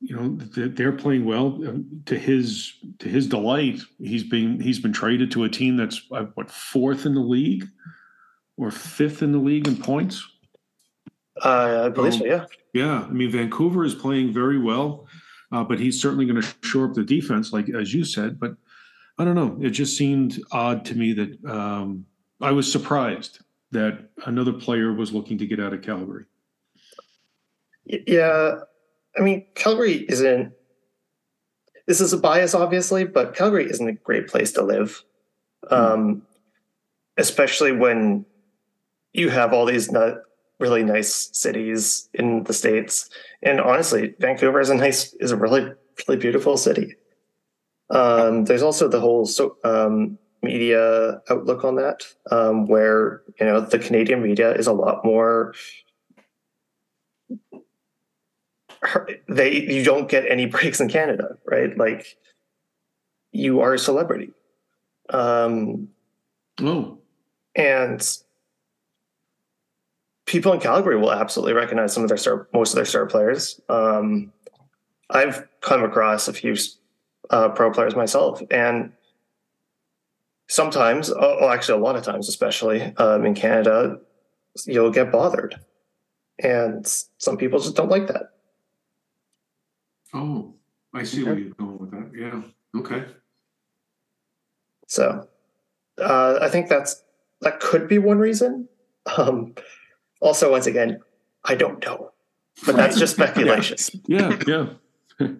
you know th- they're playing well Um, to his to his delight. He's been he's been traded to a team that's uh, what fourth in the league or fifth in the league in points. Uh, I believe Oh. so. Yeah. Yeah, I mean Vancouver is playing very well, uh, but he's certainly going to shore up the defense, like as you said. But I don't know. It just seemed odd to me that um, I was surprised that another player was looking to get out of Calgary. Yeah. I mean, Calgary isn't. This is a bias, obviously, but Calgary isn't a great place to live, um, especially when you have all these not really nice cities in the states. And honestly, Vancouver is a nice, is a really, really beautiful city. Um, there's also the whole so um, media outlook on that, um, where you know the Canadian media is a lot more they you don't get any breaks in Canada, right? Like you are a celebrity. Um, Oh, and people in Calgary will absolutely recognize some of their star, most of their star players. Um, I've come across a few uh, pro players myself, and sometimes, oh, well, actually, a lot of times, especially um, in Canada, you'll get bothered, and some people just don't like that. Oh, I see where you're going with that. Yeah. Okay. So uh, I think that's that could be one reason. Um, also, once again, I don't know, but that's just (laughs) speculation. Yeah. Yeah. (laughs)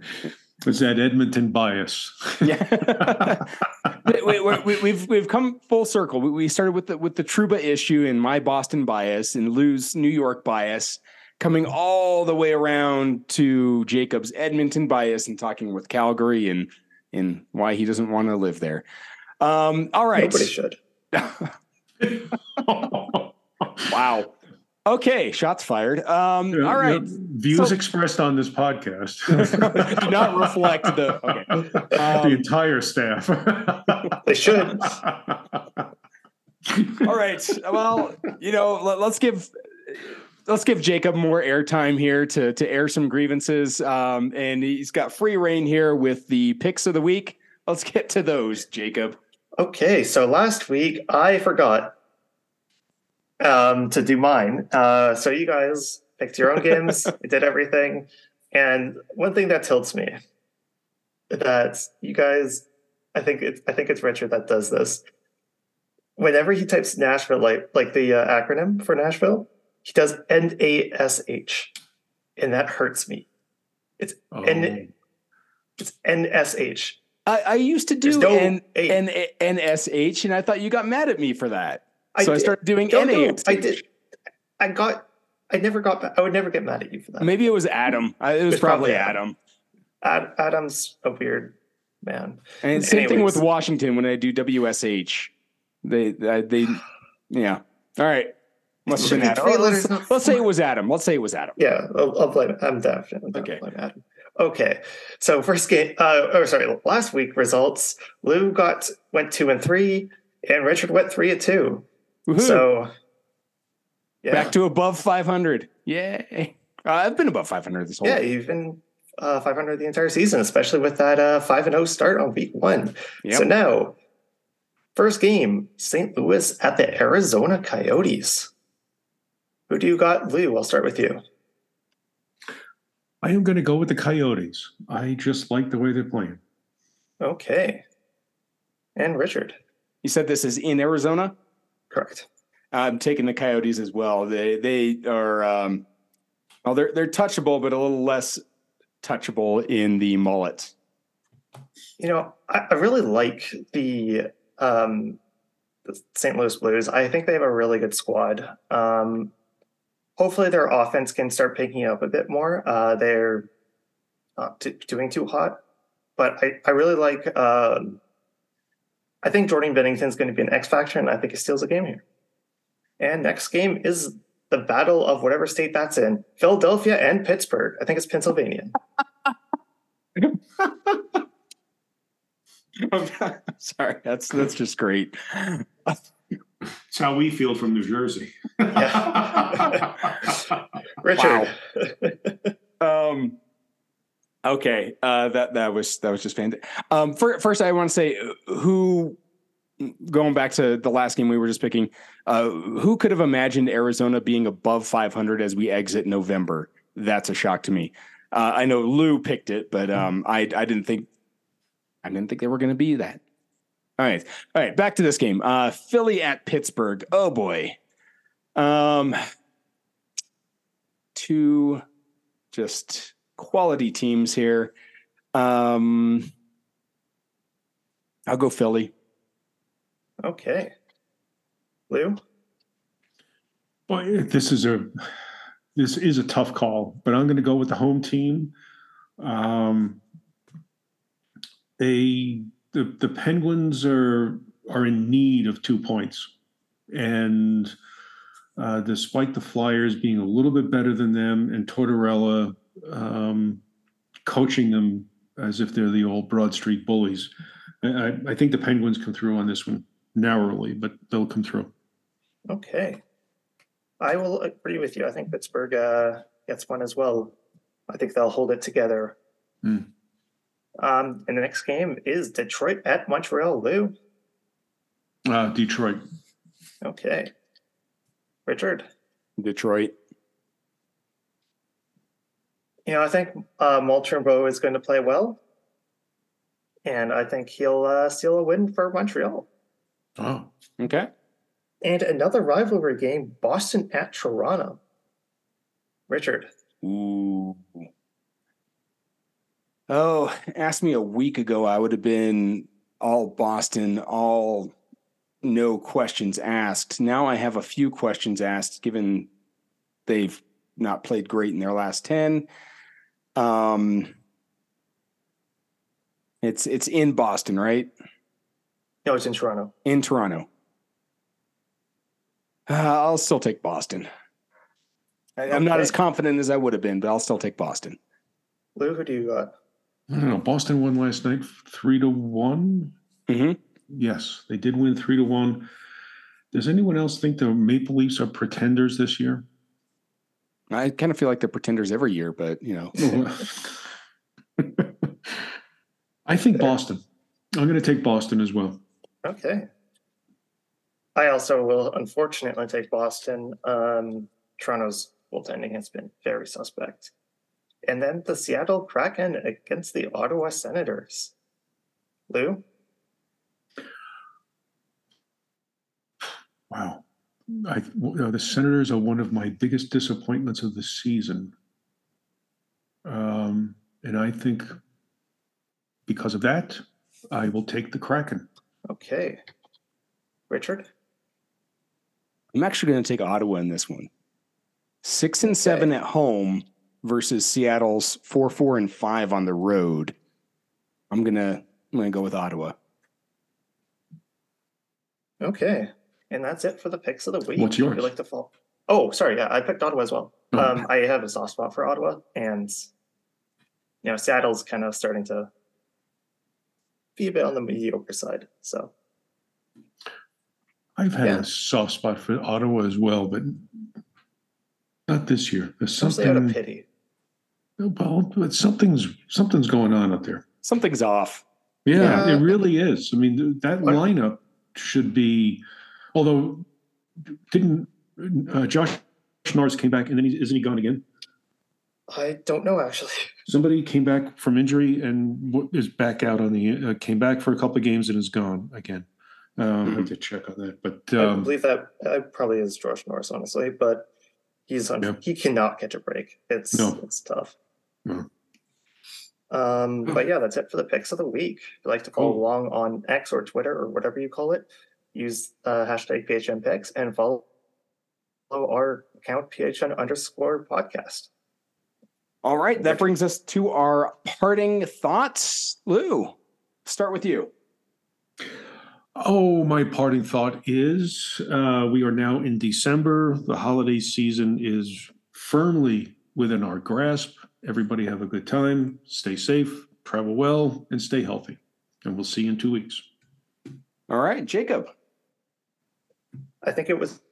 It's that Edmonton bias. Yeah. (laughs) we, we, we, we've we've come full circle. We, we started with the with the Trouba issue and my Boston bias and Lou's New York bias, coming all the way around to Jacob's Edmonton bias and talking with Calgary and and why he doesn't want to live there. Um, all right. Nobody should. (laughs) wow. Okay, shots fired. Um, Yeah, all right. yeah, Views So- expressed on this podcast (laughs) Do not reflect the okay. (laughs) the Um, entire staff. They should. All right. Well, you know, let, us give let's give Jacob more airtime here to to air some grievances. Um, and he's got free reign here with the picks of the week. Let's get to those, Jacob. Okay, so last week I forgot um, to do mine. Uh, so you guys picked your own games, you (laughs) did everything, and one thing that tilts me that you guys, I think it's I think it's Richard that does this. whenever he types Nashville, like like the uh, acronym for Nashville, he does N A S H, and that hurts me. It's Oh, N it's N S H. I, I used to do no N, A. N, NSH, and I thought you got mad at me for that. I so I started doing No, no, I did. I got. I never got. I would never get mad at you for that. Maybe it was Adam. I, it was It's probably, probably Adam. Ad, Adam's a weird man. And same thing with Washington when I do WSH. They, they, they yeah. All right. Must have been Adam. three Oh, let's, let's say it was Adam. Let's say it was Adam. Yeah, I'll, I'll blame. I'm definitely gonna Okay. blame Adam. Okay, so first game. Uh, oh, sorry. Last week results. Lou got went two and three, and Richard went three and two. Woohoo. So yeah, Back to above 500. Yay. Uh, I've been above 500 this whole yeah, you've been uh, 500 the entire season, especially with that uh, five and zero start on week one. Yep. So now, first game, St. Louis at the Arizona Coyotes. Who do you got, Lou? I'll start with you. I am going to go with the Coyotes. I just like the way they're playing. Okay, and Richard. You said this is in Arizona? Correct. I'm taking the Coyotes as well. They they are um well they're they're touchable, but a little less touchable in the mullet. You know, I, I really like the um, the St. Louis Blues. I think they have a really good squad. Um, hopefully, their offense can start picking up a bit more. Uh, they're not t- doing too hot, but I, I really like. Um, I think Jordan Binnington's going to be an X factor, and I think he steals a game here. And next game is the battle of whatever state that's in Philadelphia and Pittsburgh. I think it's Pennsylvania. (laughs) (laughs) Sorry, that's that's just great. (laughs) It's how we feel from New Jersey. (laughs) Richard. Um okay, uh that that was that was just fantastic. Um fir- first I want to say uh, who going back to the last game we were just picking, uh who could have imagined Arizona being above 500 as we exit November? That's a shock to me. Uh, I know Lou picked it, but um I I didn't think I didn't think they were going to be that. All right. All right, back to this game. Uh Philly at Pittsburgh. Oh boy. Um two just quality teams here. Um I'll go Philly. Okay. Lou? Boy, this is a this is a tough call, but I'm going to go with the home team. Um, they the the Penguins are are in need of two points, and uh, despite the Flyers being a little bit better than them, and Tortorella um, coaching them as if they're the old Broad Street bullies, I, I- think the Penguins come through on this one narrowly, but they'll come through. Okay. I will agree with you. I think Pittsburgh uh, gets one as well. I think they'll hold it together. Hmm. Um, and the next game is Detroit at Montreal. Lou? Uh, Detroit. Okay. Richard? Detroit. You know, I think uh, Montembeault is going to play well. And I think he'll uh, steal a win for Montreal. Oh. Okay. And another rivalry game, Boston at Toronto. Richard. Ooh. Oh, ask me a week ago, I would have been all Boston, all no questions asked. Now I have a few questions asked, given they've not played great in their last ten. Um, it's it's in Boston, right? No, it's in Toronto. In Toronto. Uh, I'll still take Boston. I, I'm not as confident as I would have been, but I'll still take Boston. Lou, who do you got? I don't know. Boston won last night three to one. hmm Yes, they did win three to one. Does anyone else think the Maple Leafs are pretenders this year? I kind of feel like they're pretenders every year, but you know, (laughs) I think Boston. I'm going to take Boston as well. Okay. I also will unfortunately take Boston. Um, Toronto's goaltending has been very suspect. And then the Seattle Kraken against the Ottawa Senators. Lou? Wow. I, uh, the Senators are one of my biggest disappointments of the season. Um, and I think because of that, I will take the Kraken. Okay. Richard? I'm actually going to take Ottawa in this one. Six and seven at home versus Seattle's four, four, and five on the road. I'm gonna I'm gonna go with Ottawa. Okay. And that's it for the picks of the week. What's yours? You like to fall? Oh, sorry. Yeah, I picked Ottawa as well. Oh. Um, I have a soft spot for Ottawa, and you know, Seattle's kind of starting to be a bit on the mediocre side. So I've had Yeah. a soft spot for Ottawa as well, but not this year. There's mostly out of something. pity. Well, but something's something's going on up there. Something's off. Yeah, Yeah. it really is. I mean, that lineup should be. Although, didn't uh, Josh Norris came back and then he, isn't he gone again? I don't know actually. (laughs) Somebody came back from injury and is back out on the. Uh, came back for a couple of games and is gone again. Um, I have to check on that, but I um, believe that uh, probably is Josh Norris, honestly, but he's on, Yeah. he cannot catch a break. It's No. it's tough. No. Um, but yeah, that's it for the picks of the week. If you'd like to follow Cool. along on X or Twitter or whatever you call it, use uh, hashtag PHN picks and follow follow our account PHN underscore podcast. All right, that brings us to our parting thoughts. Lou, start with you. Oh, my parting thought is uh, we are now in December. The holiday season is firmly within our grasp. Everybody have a good time, stay safe, travel well, and stay healthy. And we'll see you in two weeks. All right, Jacob. I think it was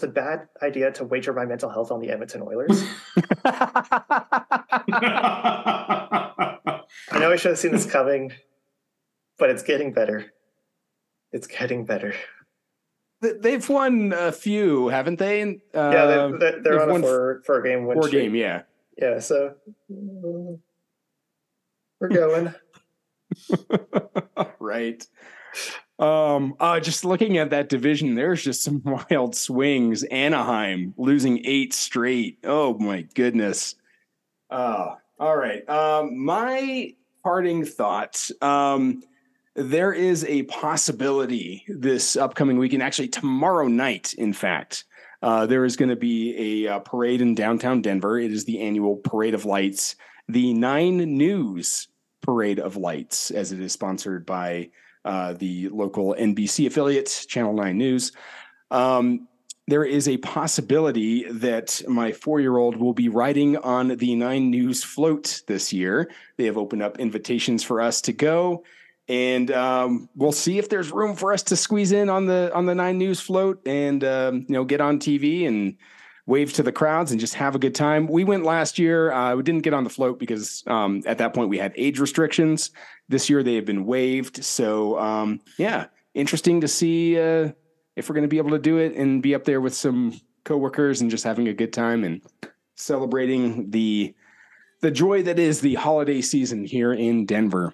a bad idea to wager my mental health on the Edmonton Oilers. (laughs) I know I should have seen this coming, but it's getting better. It's getting better. They've won a few, haven't they? Uh, yeah, they're, they're, they've on a four, four game win four streak. game, yeah. Yeah, so we're going. (laughs) right. Um, uh, just looking at that division, there's just some (laughs) wild swings. Anaheim losing eight straight. Oh my goodness. Uh, all right. Um, my parting thoughts. Um, there is a possibility this upcoming weekend, actually tomorrow night, in fact, uh, there is going to be a, uh parade in downtown Denver. It is the annual Parade of Lights, the Nine News Parade of Lights, as it is sponsored by uh, the local NBC affiliate, Channel 9 News. Um, there is a possibility that my four year old will be riding on the Nine News float this year. They have opened up invitations for us to go. And um, we'll see if there's room for us to squeeze in on the on the Nine News float and um, you know get on TV and wave to the crowds and just have a good time. We went last year. Uh, we didn't get on the float because um, at that point we had age restrictions. This year they have been waived. So um, yeah, interesting to see uh, if we're going to be able to do it and be up there with some coworkers and just having a good time and celebrating the the joy that is the holiday season here in Denver.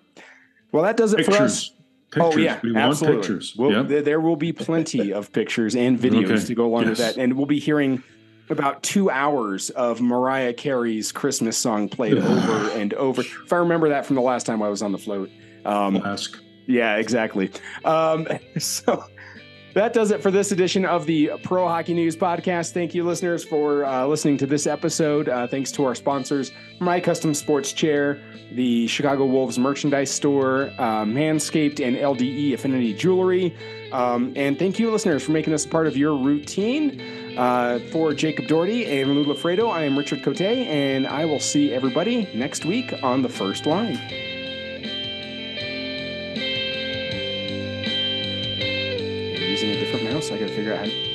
Well, that does it for us. Pictures. Pictures. Oh yeah, we absolutely. pictures. Well, yeah. there, there will be plenty (laughs) of pictures and videos Okay. to go along with that, and we'll be hearing about two hours of Mariah Carey's Christmas song played (sighs) over and over. If I remember that from the last time I was on the float. Um, Ask. yeah, exactly. Um, (laughs) so that does it for this edition of the Pro Hockey News Podcast. Thank you, listeners, for uh, listening to this episode. Uh, thanks to our sponsors, My Custom Sports Chair, the Chicago Wolves Merchandise Store, uh, Manscaped, and LDE Affinity Jewelry. Um, and thank you, listeners, for making us a part of your routine. Uh, for Jacob Doherty and Lou Lafredo, I am Richard Cote, and I will see everybody next week on the first line. Using